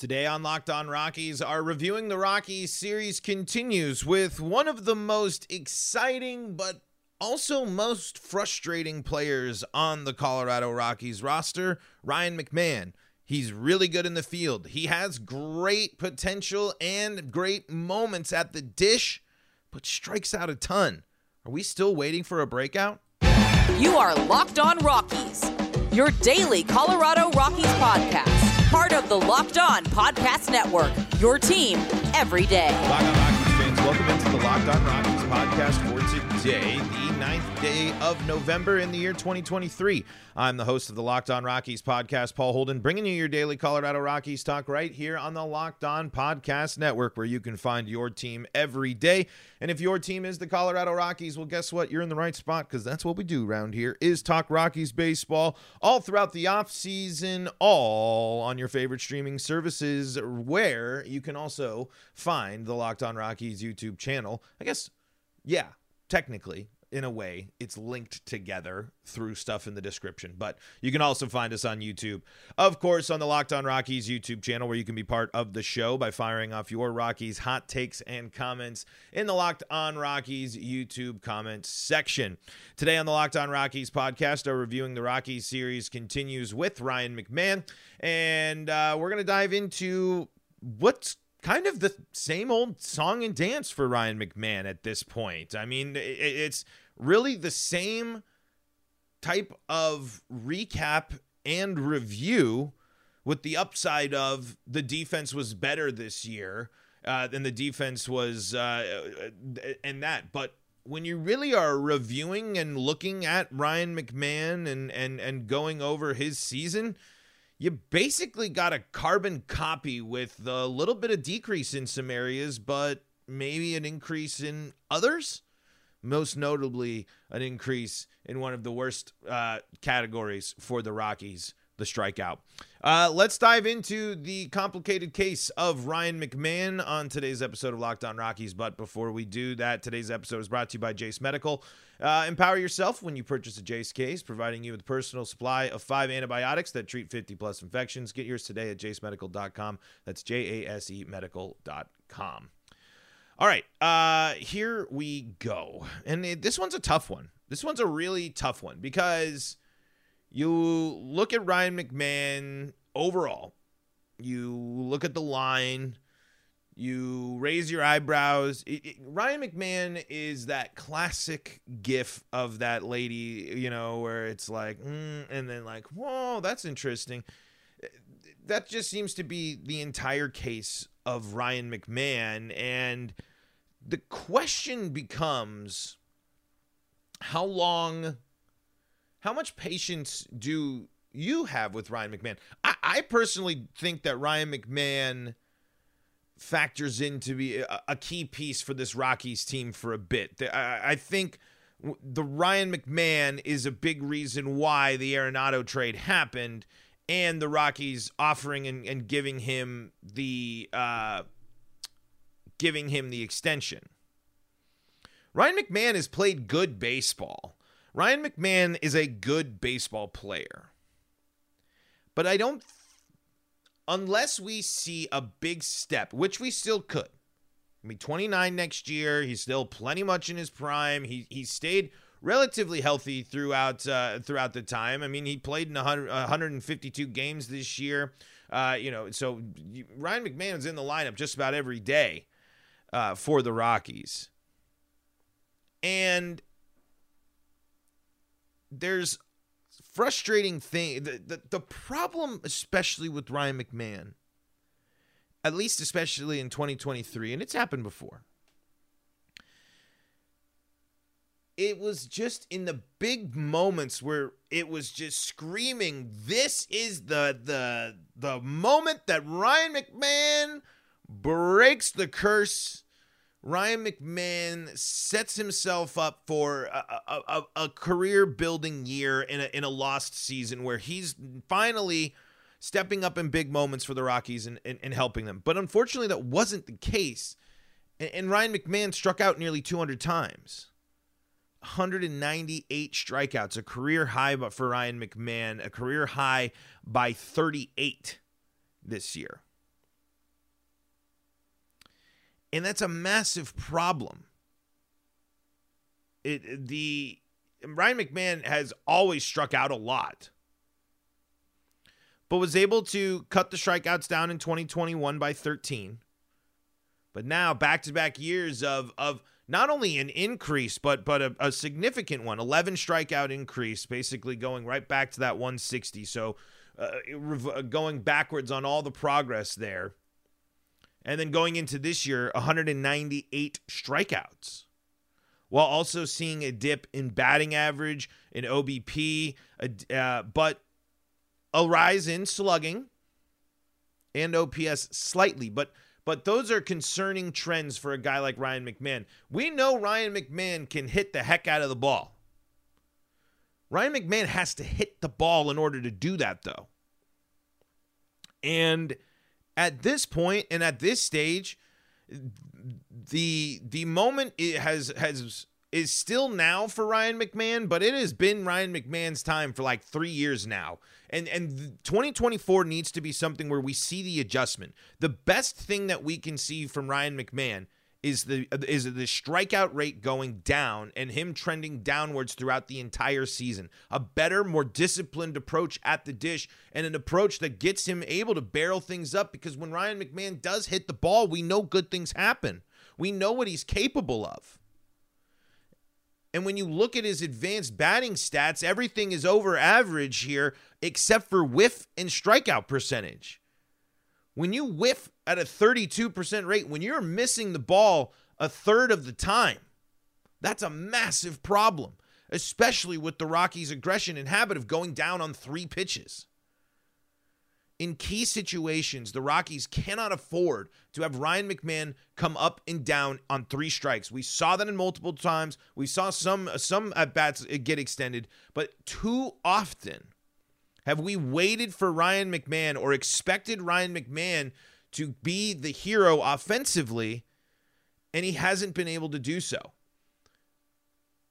Today on Locked On Rockies, our reviewing the Rockies series continues with one of the most exciting but also most frustrating players on the Colorado Rockies roster, Ryan McMahon. He's really good in the field. He has great potential and great moments at the dish, but strikes out a ton. Are we still waiting for a breakout? You are Locked On Rockies, your daily Colorado Rockies podcast part of the Locked On Podcast Network. Your team every day. Locked On Rockies fans, welcome into the Locked On Rockies podcast for today, the day of November in the year 2023. I'm the host of the Locked On Rockies podcast, Paul Holden, bringing you your daily Colorado Rockies talk right here on the Locked On Podcast Network, where you can find your team every day. And if your team is the Colorado Rockies, well, guess what? You're in the right spot because that's what we do around here is talk Rockies baseball all throughout the off season, all on your favorite streaming services, where you can also find the Locked On Rockies YouTube channel. I guess, yeah, technically in a way, it's linked together through stuff in the description. But you can also find us on YouTube. Of course, on the Locked On Rockies YouTube channel, where you can be part of the show by firing off your Rockies hot takes and comments in the Locked On Rockies YouTube comment section. Today on the Locked On Rockies podcast, our reviewing the Rockies series continues with Ryan McMahon. And uh, we're going to dive into what's kind of the same old song and dance for Ryan McMahon at this point. I mean, it's really the same type of recap and review with the upside of the defense was better this year uh, than the defense was uh, and that. But when you really are reviewing and looking at Ryan McMahon and and and going over his season, you basically got a carbon copy with a little bit of decrease in some areas, but maybe an increase in others. Most notably, an increase in one of the worst uh, categories for the Rockies, the strikeout. Uh, let's dive into the complicated case of Ryan McMahon on today's episode of Locked On Rockies. But before we do that, today's episode is brought to you by Jase Medical. Uh, empower yourself when you purchase a Jase case, providing you with a personal supply of five antibiotics that treat 50 plus infections. Get yours today at jasemedical.com. That's J A S E medical.com. All right, uh, here we go. And it, this one's a tough one. This one's a really tough one because you look at Ryan McMahon overall, you look at the line, you raise your eyebrows. It, it, Ryan McMahon is that classic gif of that lady, you know, where it's like, mm, and then like, whoa, that's interesting. That just seems to be the entire case of Ryan McMahon. And the question becomes how long how much patience do you have with Ryan McMahon? I, I personally think that Ryan McMahon factors in to be a, key piece for this Rockies team for a bit. I, I think the Ryan McMahon is a big reason why the Arenado trade happened and the Rockies offering and, and giving him the uh, giving him the extension. Ryan McMahon has played good baseball. Ryan McMahon is a good baseball player. But I don't, unless we see a big step, which we still could. I mean, 29 next year. He's still plenty much in his prime. He he stayed relatively healthy throughout uh, throughout the time. I mean, he played in 100, 152 games this year. Uh, you know, so Ryan McMahon McMahon's in the lineup just about every day uh, for the Rockies. And there's frustrating thing the, the, the problem especially with Ryan McMahon at least especially in 2023 and it's happened before. It was just in the big moments where it was just screaming this is the the the moment that Ryan McMahon breaks the curse Ryan McMahon sets himself up for a, a, a career building year in a, in a lost season where he's finally stepping up in big moments for the Rockies and, and, and helping them. But unfortunately, that wasn't the case. And, and Ryan McMahon struck out nearly 200 times. 198 strikeouts, a career high for Ryan McMahon, a career high by 38 this year. And that's a massive problem. It the Ryan McMahon has always struck out a lot. But was able to cut the strikeouts down in 2021 by 13. But now back-to-back years of of not only an increase, but but a, a, significant one 11 strikeout increase, basically going right back to that 160. So uh, uh, going backwards on all the progress there. And then going into this year, 198 strikeouts, while also seeing a dip in batting average, in OBP, uh, but a rise in slugging and OPS slightly. But but those are concerning trends for a guy like Ryan McMahon. We know Ryan McMahon can hit the heck out of the ball. Ryan McMahon has to hit the ball in order to do that, though. And at this point and at this stage, the the moment it has has is still now for Ryan McMahon, but it has been Ryan McMahon's time for like 3 years now. And and 2024 needs to be something where we see the adjustment. The best thing that we can see from Ryan McMahon is the is the strikeout rate going down and him trending downwards throughout the entire season. A better, more disciplined approach at the dish and an approach that gets him able to barrel things up because when Ryan McMahon does hit the ball, we know good things happen. We know what he's capable of. And when you look at his advanced batting stats, everything is over average here except for whiff and strikeout percentage. When you whiff at a 32% rate, when you're missing the ball a third of the time, that's a massive problem, especially with the Rockies' aggression and habit of going down on three pitches. In key situations, the Rockies cannot afford to have Ryan McMahon come up and down on three strikes. We saw that in multiple times. We saw some some at bats get extended, but too often have we waited for Ryan McMahon or expected Ryan McMahon to be the hero offensively, and he hasn't been able to do so?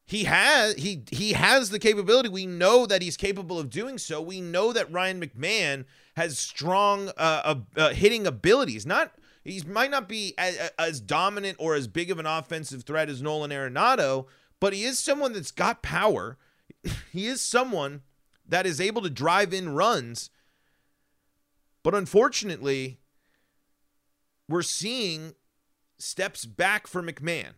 He has he he has the capability. We know that he's capable of doing so. We know that Ryan McMahon has strong uh, uh, uh, hitting abilities. Not he might not be as, as, dominant or as big of an offensive threat as Nolan Arenado, but he is someone that's got power. he is someone that is able to drive in runs. But unfortunately, we're seeing steps back for McMahon.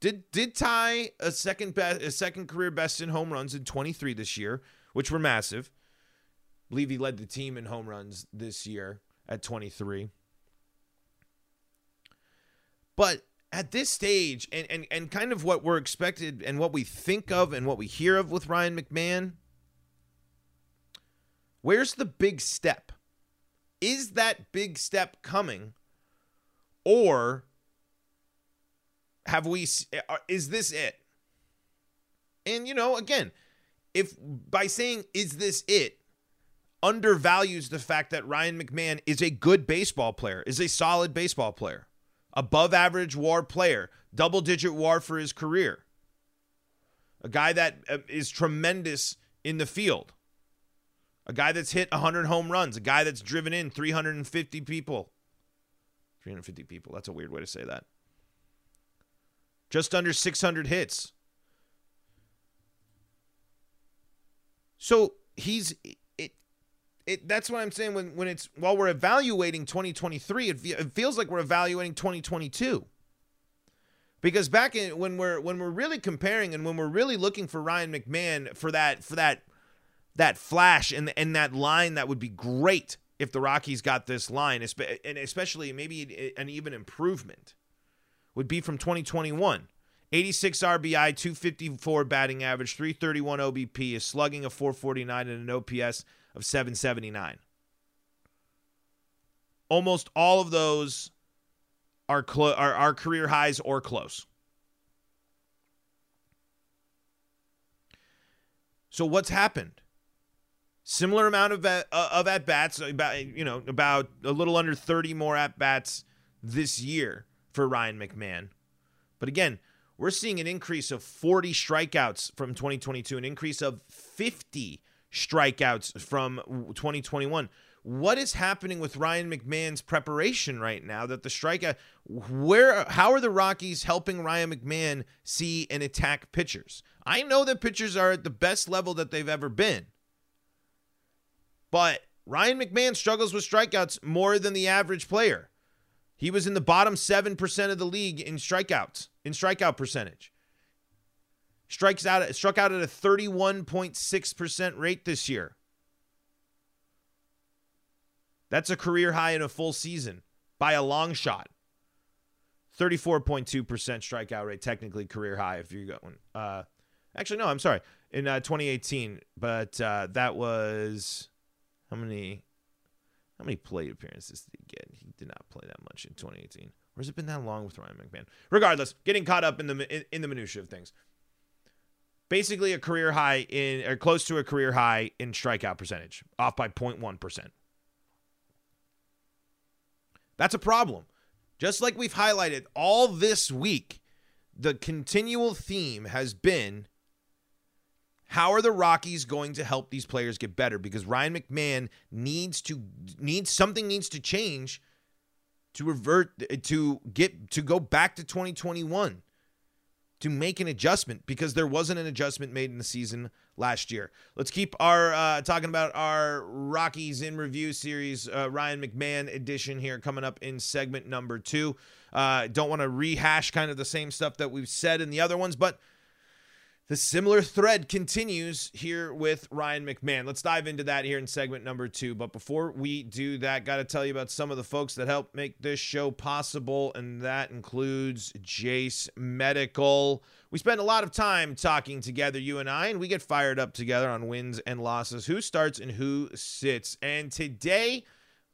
Did did tie a second best, a second career best in home runs in 23 this year, which were massive. I believe he led the team in home runs this year at 23. But at this stage, and, and, and kind of what we're expected and what we think of and what we hear of with Ryan McMahon, Where's the big step? Is that big step coming? Or have we uh, is this it? And you know, again, if by saying is this it undervalues the fact that Ryan McMahon is a good baseball player, is a solid baseball player, above average WAR player, double digit WAR for his career. A guy that uh, tremendous in the field a guy that's hit 100 home runs, a guy that's driven in 350 people. 350 people. That's a weird way to say that. Just under 600 hits. So he's it it that's what I'm saying when when it's while we're evaluating 2023 it, it feels like we're evaluating 2022. Because back in when we're when we're really comparing and when we're really looking for Ryan McMahon for that for that that flash and and that line that would be great if the Rockies got this line, and especially maybe an even improvement, would be from 2021. 86 RBI, 254 batting average, 331 OBP, a slugging of 449, and an OPS of 779. Almost all of those are, clo- are, are career highs or close. So what's happened? Similar amount of uh, of at bats, about you know about a little under 30 more at bats this year for Ryan McMahon. But again, we're seeing an increase of 40 strikeouts from 2022, an increase of 50 strikeouts from 2021. what is happening with Ryan McMahon's preparation right now that the strikeout where how are the Rockies helping Ryan McMahon see and attack pitchers? I know that pitchers are at the best level that they've ever been. But Ryan McMahon struggles with strikeouts more than the average player. He was in the bottom 7% of the league in strikeouts, in strikeout percentage. Strikes out struck out at a 31.6% rate this year. That's a career high in a full season by a long shot. 34.2% strikeout rate, technically career high if you're going. Uh, actually, no, I'm sorry. In uh, 2018, but uh, that was how many? How many plate appearances did he get? He did not play that much in 2018. Or has it been that long with Ryan McMahon? Regardless, getting caught up in the in, in the minutia of things. Basically, a career high in or close to a career high in strikeout percentage, off by 0.1 percent. That's a problem. Just like we've highlighted all this week, the continual theme has been how are the Rockies going to help these players get better? Because Ryan McMahon needs to needs something needs to change to revert to get to go back to 2021 to make an adjustment because there wasn't an adjustment made in the season last year. Let's keep our uh, talking about our Rockies in review series, uh, Ryan McMahon edition here coming up in segment number two. Uh, don't want to rehash kind of the same stuff that we've said in the other ones, but the similar thread continues here with Ryan McMahon. Let's dive into that here in segment number two. But before we do that, got to tell you about some of the folks that help make this show possible, and that includes Jase Medical. We spend a lot of time talking together, you and I, and we get fired up together on wins and losses, who starts and who sits. And today,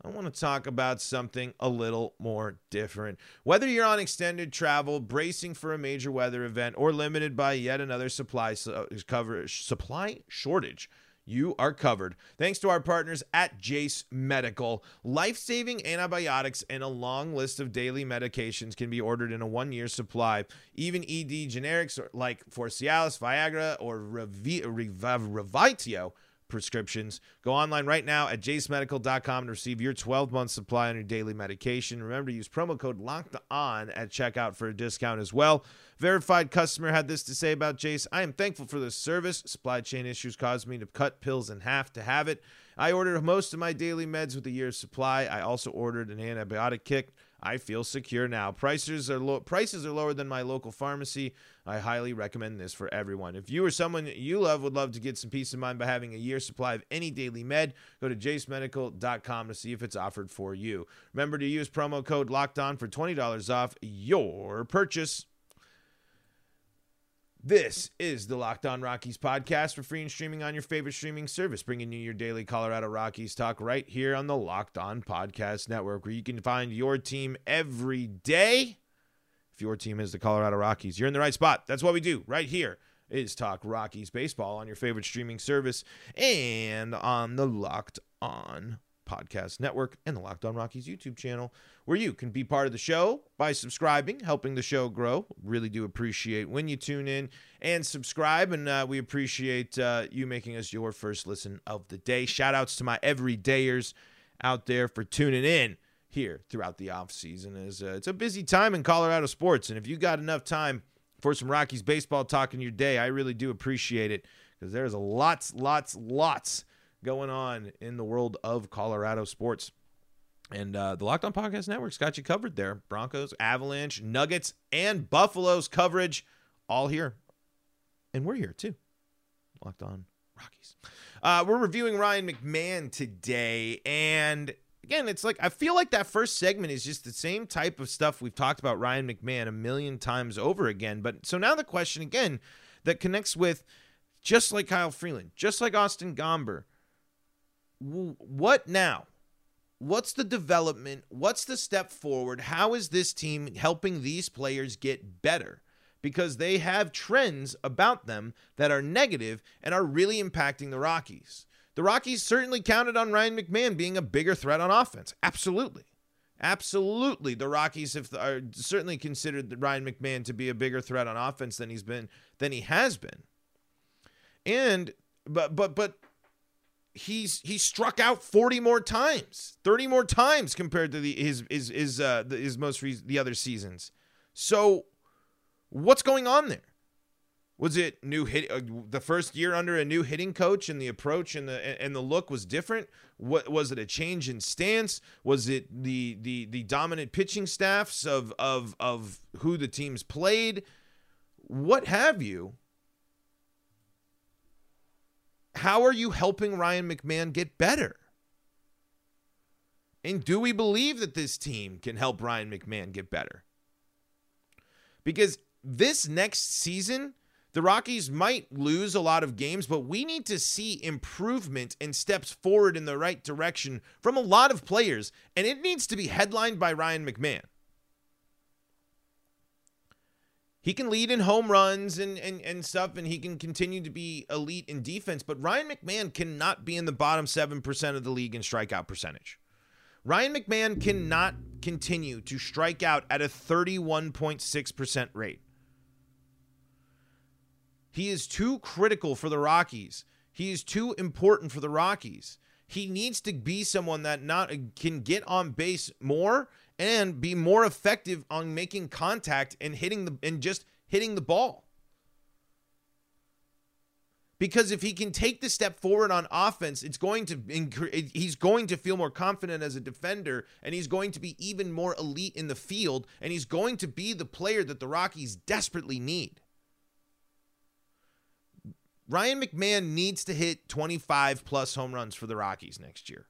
I want to talk about something a little more different. Whether you're on extended travel, bracing for a major weather event, or limited by yet another supply uh, coverage, supply shortage, you are covered. Thanks to our partners at Jase Medical. Life saving antibiotics and a long list of daily medications can be ordered in a one year supply. Even ED generics like for Cialis, Viagra, or Revitio prescriptions. Go online right now at jasemedical.com and receive your 12 month supply on your daily medication. Remember to use promo code locked on at checkout for a discount as well. Verified customer had this to say about Jase I am thankful for this service. Supply chain issues caused me to cut pills in half to have it. I ordered most of my daily meds with a year's supply. I also ordered an antibiotic kit I feel secure now. Prices are low, prices are lower than my local pharmacy. I highly recommend this for everyone. If you or someone you love would love to get some peace of mind by having a year supply of any daily med, go to jasemedical.com to see if it's offered for you. Remember to use promo code locked on for $20 off your purchase. This is the Locked On Rockies podcast for free and streaming on your favorite streaming service, bringing you your daily Colorado Rockies talk right here on the Locked On Podcast Network, where you can find your team every day. If your team is the Colorado Rockies, you're in the right spot. That's what we do right here is talk Rockies baseball on your favorite streaming service and on the Locked On Podcast Network and the Locked On Rockies YouTube channel, where you can be part of the show by subscribing, helping the show grow. Really do appreciate when you tune in and subscribe, and uh, we appreciate uh, you making us your first listen of the day. Shout outs to my everydayers out there for tuning in here throughout the off season. As uh, it's a busy time in Colorado sports, and if you got enough time for some Rockies baseball talk in your day, I really do appreciate it because there's a lots, lots, lots going on in the world of Colorado sports. And uh, the Locked On Podcast Network's got you covered there. Broncos, Avalanche, Nuggets, and Buffaloes coverage all here. And we're here too. Locked On Rockies. Uh, we're reviewing Ryan McMahon today. And again, it's like I feel like that first segment is just the same type of stuff we've talked about Ryan McMahon a million times over again. But so now the question again that connects with just like Kyle Freeland, just like Austin Gomber what now? What's the development? What's the step forward? How is this team helping these players get better? Because they have trends about them that are negative and are really impacting the Rockies. The Rockies certainly counted on Ryan McMahon being a bigger threat on offense. Absolutely. Absolutely. The Rockies have are certainly considered Ryan McMahon to be a bigger threat on offense than he's been than he has been. And but but but he's he struck out 40 more times, 30 more times compared to the his his his uh his most re- the other seasons. So what's going on there? Was it new hit uh, the first year under a new hitting coach and the approach and the and the look was different? What was it a change in stance? Was it the the the dominant pitching staffs of of of who the teams played? What have you? How are you helping Ryan McMahon get better? And do we believe that this team can help Ryan McMahon get better? Because this next season, the Rockies might lose a lot of games, but we need to see improvement and steps forward in the right direction from a lot of players, and it needs to be headlined by Ryan McMahon. He can lead in home runs and, and, and stuff, and he can continue to be elite in defense, but Ryan McMahon cannot be in the bottom 7% of the league in strikeout percentage. Ryan McMahon cannot continue to strike out at a 31.6% rate. He is too critical for the Rockies. He is too important for the Rockies. He needs to be someone that not can get on base more and be more effective on making contact and hitting the and just hitting the ball. Because if he can take the step forward on offense, it's going to he's going to feel more confident as a defender and he's going to be even more elite in the field and he's going to be the player that the Rockies desperately need. Ryan McMahon needs to hit 25 plus home runs for the Rockies next year.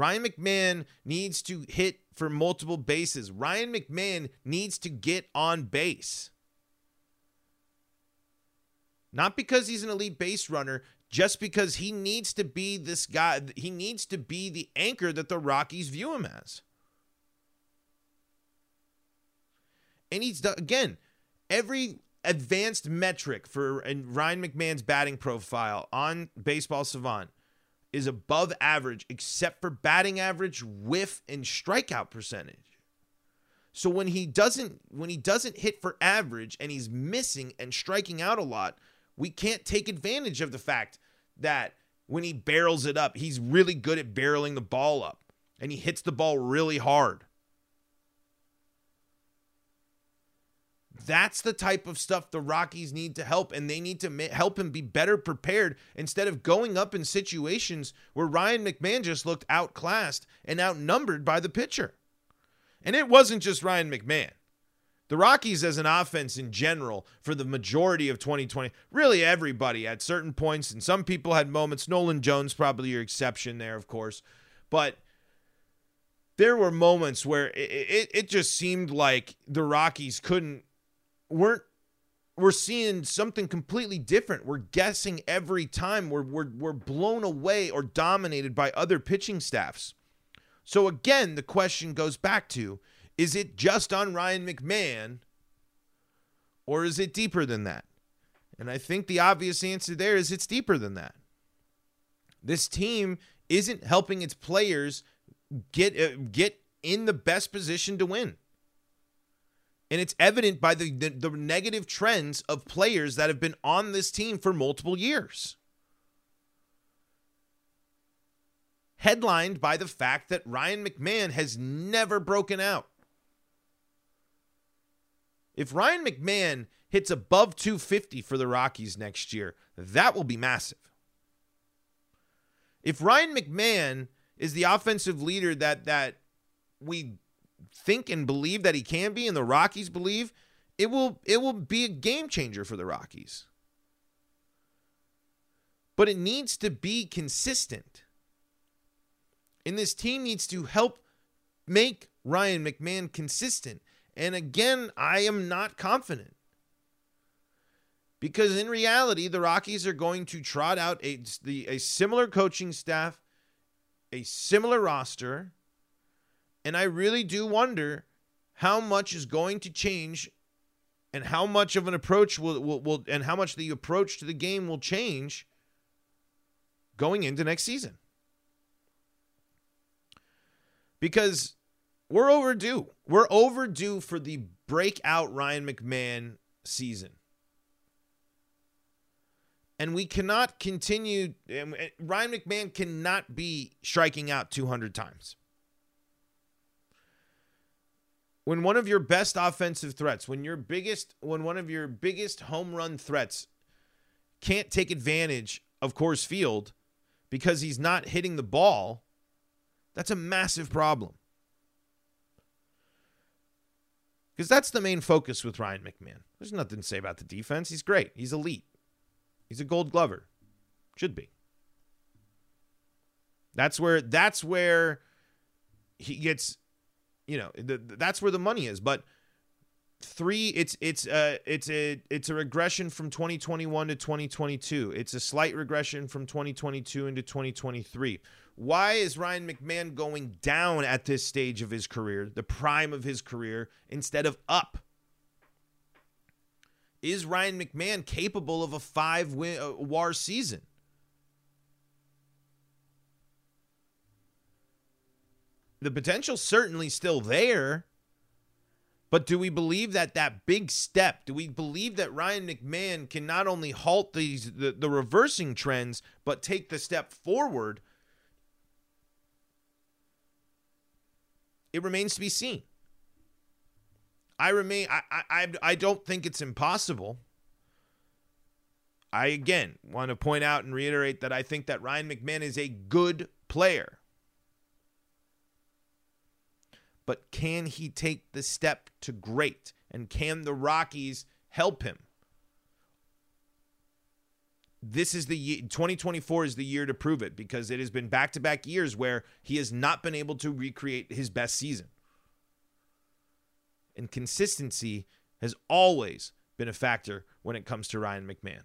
Ryan McMahon needs to hit for multiple bases. Ryan McMahon needs to get on base. Not because he's an elite base runner, just because he needs to be this guy. He needs to be the anchor that the Rockies view him as. And he's again, every advanced metric for Ryan McMahon's batting profile on Baseball Savant is above average, except for batting average, whiff, and strikeout percentage. So when he doesn't when he doesn't hit for average and he's missing and striking out a lot, we can't take advantage of the fact that when he barrels it up, he's really good at barreling the ball up and he hits the ball really hard. That's the type of stuff the Rockies need to help, and they need to ma- help him be better prepared instead of going up in situations where Ryan McMahon just looked outclassed and outnumbered by the pitcher. And it wasn't just Ryan McMahon. The Rockies, as an offense in general, for the majority of 2020, really everybody at certain points, and some people had moments. Nolan Jones, probably your exception there, of course. But there were moments where it, it, it just seemed like the Rockies couldn't weren't we're seeing something completely different. We're guessing every time. We're, we're, we're blown away or dominated by other pitching staffs. So, again, the question goes back to is it just on Ryan McMahon or is it deeper than that? And I think the obvious answer there is it's deeper than that. This team isn't helping its players get uh, get in the best position to win. And it's evident by the, the, the, negative trends of players that have been on this team for multiple years. Headlined by the fact that Ryan McMahon has never broken out. If Ryan McMahon hits above 250 for the Rockies next year, that will be massive. If Ryan McMahon is the offensive leader that that we think and believe that he can be and the Rockies believe, it will it will be a game changer for the Rockies. But it needs to be consistent. And this team needs to help make Ryan McMahon consistent. And again, I am not confident. Because in reality, the Rockies are going to trot out a, the, a similar coaching staff, a similar roster, and I really do wonder how much is going to change and how much of an approach will, will, will and how much the approach to the game will change going into next season. Because we're overdue. We're overdue for the breakout Ryan McMahon season. And we cannot continue. Ryan McMahon cannot be striking out 200 times. When one of your best offensive threats, when your biggest, when one of your biggest home run threats can't take advantage of Coors Field because he's not hitting the ball, that's a massive problem. Because that's the main focus with Ryan McMahon. There's nothing to say about the defense. He's great. He's elite. He's a gold glover. Should be. That's where that's where he gets you know, that's where the money is, but three it's it's uh it's a it's a regression from 2021 to 2022 it's a slight regression from 2022 into 2023 why is Ryan McMahon going down at this stage of his career, the prime of his career, instead of up? Is Ryan McMahon capable of a five win uh, war season? The potential certainly still there. But do we believe that that big step, do we believe that Ryan McMahon can not only halt these the, the reversing trends, but take the step forward It remains to be seen. I remain. I, I. I don't think it's impossible. I again want to point out and reiterate that I think that Ryan McMahon is a good player. But can he take the step to great? And can the Rockies help him? this is the year 2024 is the year to prove it because it has been back-to-back years where he has not been able to recreate his best season. And consistency has always been a factor when it comes to Ryan McMahon.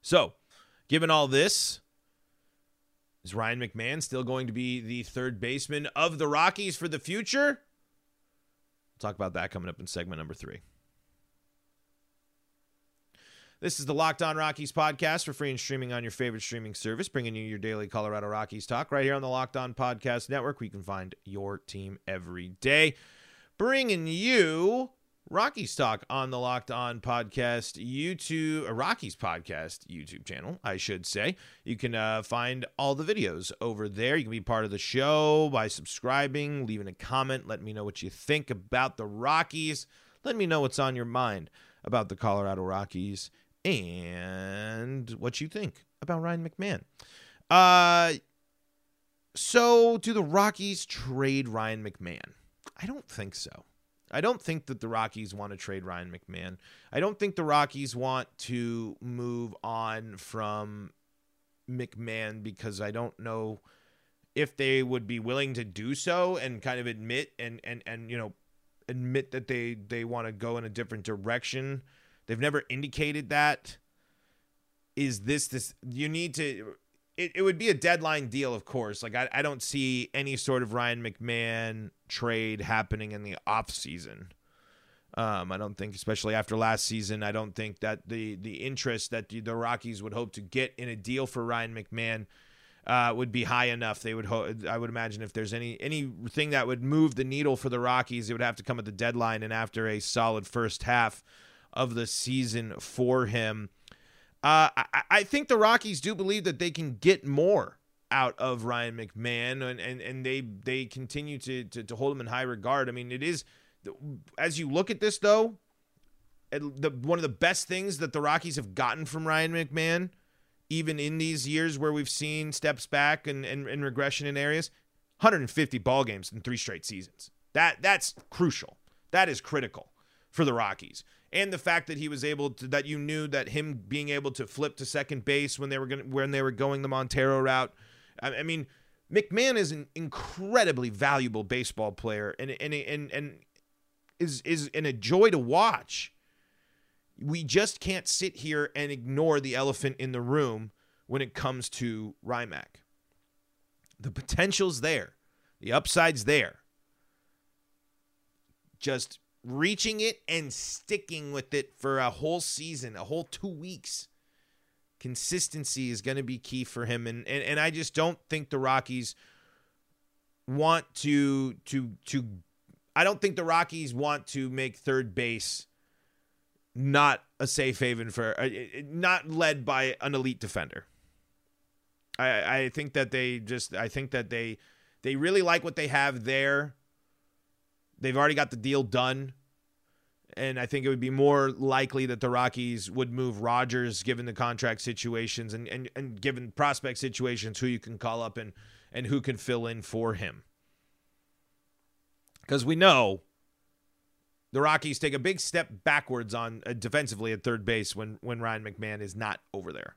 So, given all this, is Ryan McMahon still going to be the third baseman of the Rockies for the future? We'll talk about that coming up in segment number three. This is the Locked On Rockies podcast for free and streaming on your favorite streaming service, bringing you your daily Colorado Rockies talk right here on the Locked On Podcast Network, you can find your team every day. Bringing you Rockies talk on the Locked On Podcast YouTube, a Rockies podcast YouTube channel, I should say. You can uh, find all the videos over there. You can be part of the show by subscribing, leaving a comment, letting me know what you think about the Rockies. Let me know what's on your mind about the Colorado Rockies and what you think about Ryan McMahon. Uh, so, do the Rockies trade Ryan McMahon? I don't think so. I don't think that the Rockies want to trade Ryan McMahon. I don't think the Rockies want to move on from McMahon because I don't know if they would be willing to do so and kind of admit and and and you know admit that they they want to go in a different direction They've never indicated that. Is this this? You need to. It, it would be a deadline deal, of course. Like I, I don't see any sort of Ryan McMahon trade happening in the off season. Um, I don't think, especially after last season, I don't think that the the interest that the, the Rockies would hope to get in a deal for Ryan McMahon uh, would be high enough. They would, ho- I would imagine, if there's any anything that would move the needle for the Rockies, it would have to come at the deadline and after a solid first half of the season for him. Uh, I, I think the Rockies do believe that they can get more out of Ryan McMahon, and and, and they they continue to, to, to hold him in high regard. I mean, it is as you look at this though, the one of the best things that the Rockies have gotten from Ryan McMahon, even in these years where we've seen steps back and, and, and regression in areas, 150 ball games in three straight seasons. That that's crucial. That is critical for the Rockies and the fact that he was able to that you knew that him being able to flip to second base when they were going when they were going the Montero route. I, I mean, McMahon is an incredibly valuable baseball player and and and and is is in a joy to watch. We just can't sit here and ignore the elephant in the room when it comes to Rymac. The potential's there. The upside's there. Just reaching it and sticking with it for a whole season, a whole two weeks. Consistency is going to be key for him, and, and and I just don't think the Rockies want to to to. I don't think the Rockies want to make third base not a safe haven for uh, not led by an elite defender. I I think that they just I think that they they really like what they have there. They've already got the deal done. And I think it would be more likely that the Rockies would move Rodgers given the contract situations and, and, and given prospect situations, who you can call up and, and who can fill in for him. Because we know the Rockies take a big step backwards on uh, defensively at third base when when Ryan McMahon is not over there.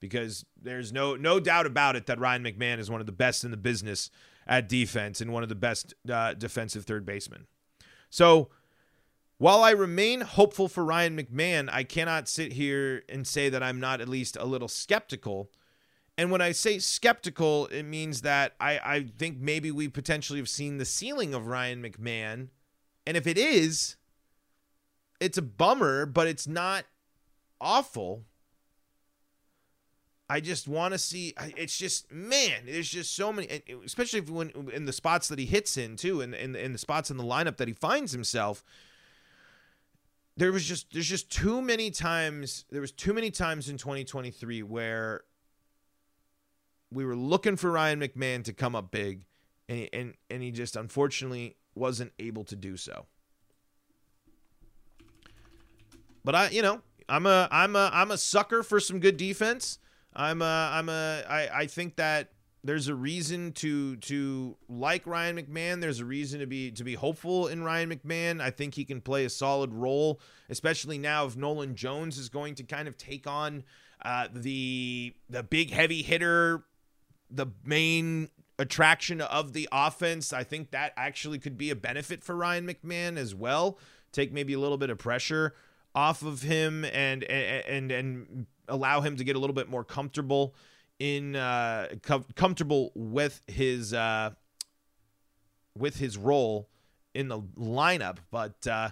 Because there's no no doubt about it that Ryan McMahon is one of the best in the business at defense and one of the best uh, defensive third basemen. So while I remain hopeful for Ryan McMahon, I cannot sit here and say that I'm not at least a little skeptical. And when I say skeptical, it means that I, I think maybe we potentially have seen the ceiling of Ryan McMahon. And if it is, it's a bummer, but it's not awful. I just want to see. It's just man. There's just so many, especially when in the spots that he hits in too, and in, in, in the spots in the lineup that he finds himself there was just there's just too many times there was too many times in 2023 where we were looking for Ryan McMahon to come up big and he, and and he just unfortunately wasn't able to do so. But I, you know, I'm a I'm a I'm a sucker for some good defense. I'm a I'm a I I think that there's a reason to to like Ryan McMahon. There's a reason to be to be hopeful in Ryan McMahon. I think he can play a solid role, especially now if Nolan Jones is going to kind of take on uh, the the big heavy hitter, the main attraction of the offense. I think that actually could be a benefit for Ryan McMahon as well. Take maybe a little bit of pressure off of him and and and, and allow him to get a little bit more comfortable in uh, com- comfortable with his uh, with his role in the lineup, but uh,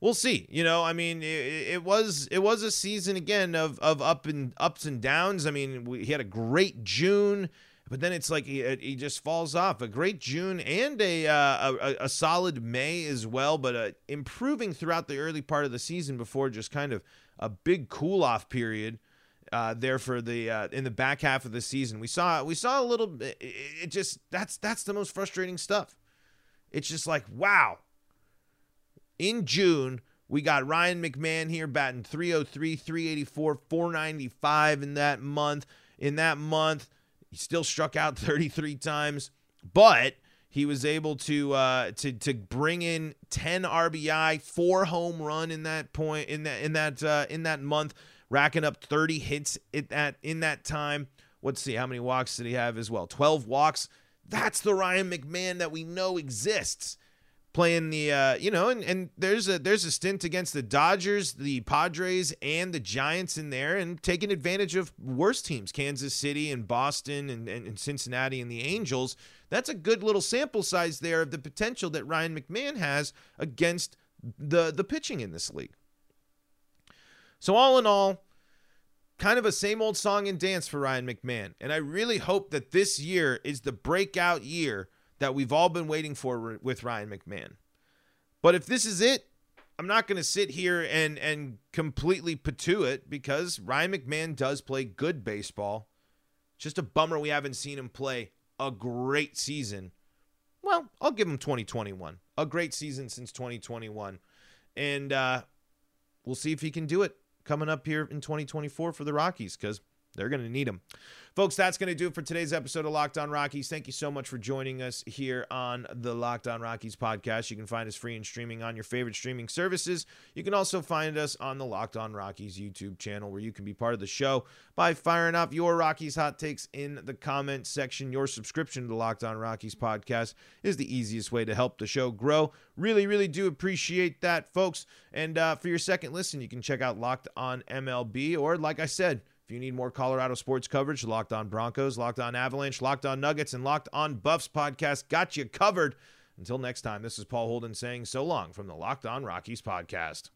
we'll see. You know, I mean, it, it, was it was a season again of of up and ups and downs. I mean, we, he had a great June, but then it's like he, he just falls off. A great June and a uh, a, a, solid May as well, but uh, improving throughout the early part of the season before just kind of a big cool off period uh, there for the uh, in the back half of the season. We saw we saw a little bit. It just that's that's the most frustrating stuff. It's just like wow. In June, we got Ryan McMahon here batting 303, 384, 495 in that month. In that month, he still struck out 33 times, but he was able to uh, to to bring in 10 RBI, four home run in that point in that in that uh, in that month racking up 30 hits at that in that time. Let's see how many walks did he have as well? 12 walks. That's the Ryan McMahon that we know exists. Playing the uh, you know, and, and there's a there's a stint against the Dodgers, the Padres, and the Giants in there, and taking advantage of worse teams, Kansas City and Boston and, and, and Cincinnati and the Angels. That's a good little sample size there of the potential that Ryan McMahon has against the the pitching in this league. So, all in all, kind of a same old song and dance for Ryan McMahon. And I really hope that this year is the breakout year that we've all been waiting for with Ryan McMahon. But if this is it, I'm not going to sit here and and completely patoo it because Ryan McMahon does play good baseball. Just a bummer we haven't seen him play a great season. Well, I'll give him 2021. A great season since 2021. And uh, we'll see if he can do it coming up here in 2024 for the Rockies because they're going to need them. Folks, that's going to do it for today's episode of Locked On Rockies. Thank you so much for joining us here on the Locked On Rockies podcast. You can find us free and streaming on your favorite streaming services. You can also find us on the Locked On Rockies YouTube channel where you can be part of the show by firing off your Rockies hot takes in the comment section. Your subscription to the Locked On Rockies podcast is the easiest way to help the show grow. Really, really do appreciate that, folks. And uh, for your second listen, you can check out Locked On MLB or, like I said, if you need more Colorado sports coverage, Locked On Broncos, Locked On Avalanche, Locked On Nuggets, and Locked On Buffs podcast got you covered. Until next time, this is Paul Holden saying so long from the Locked On Rockies podcast.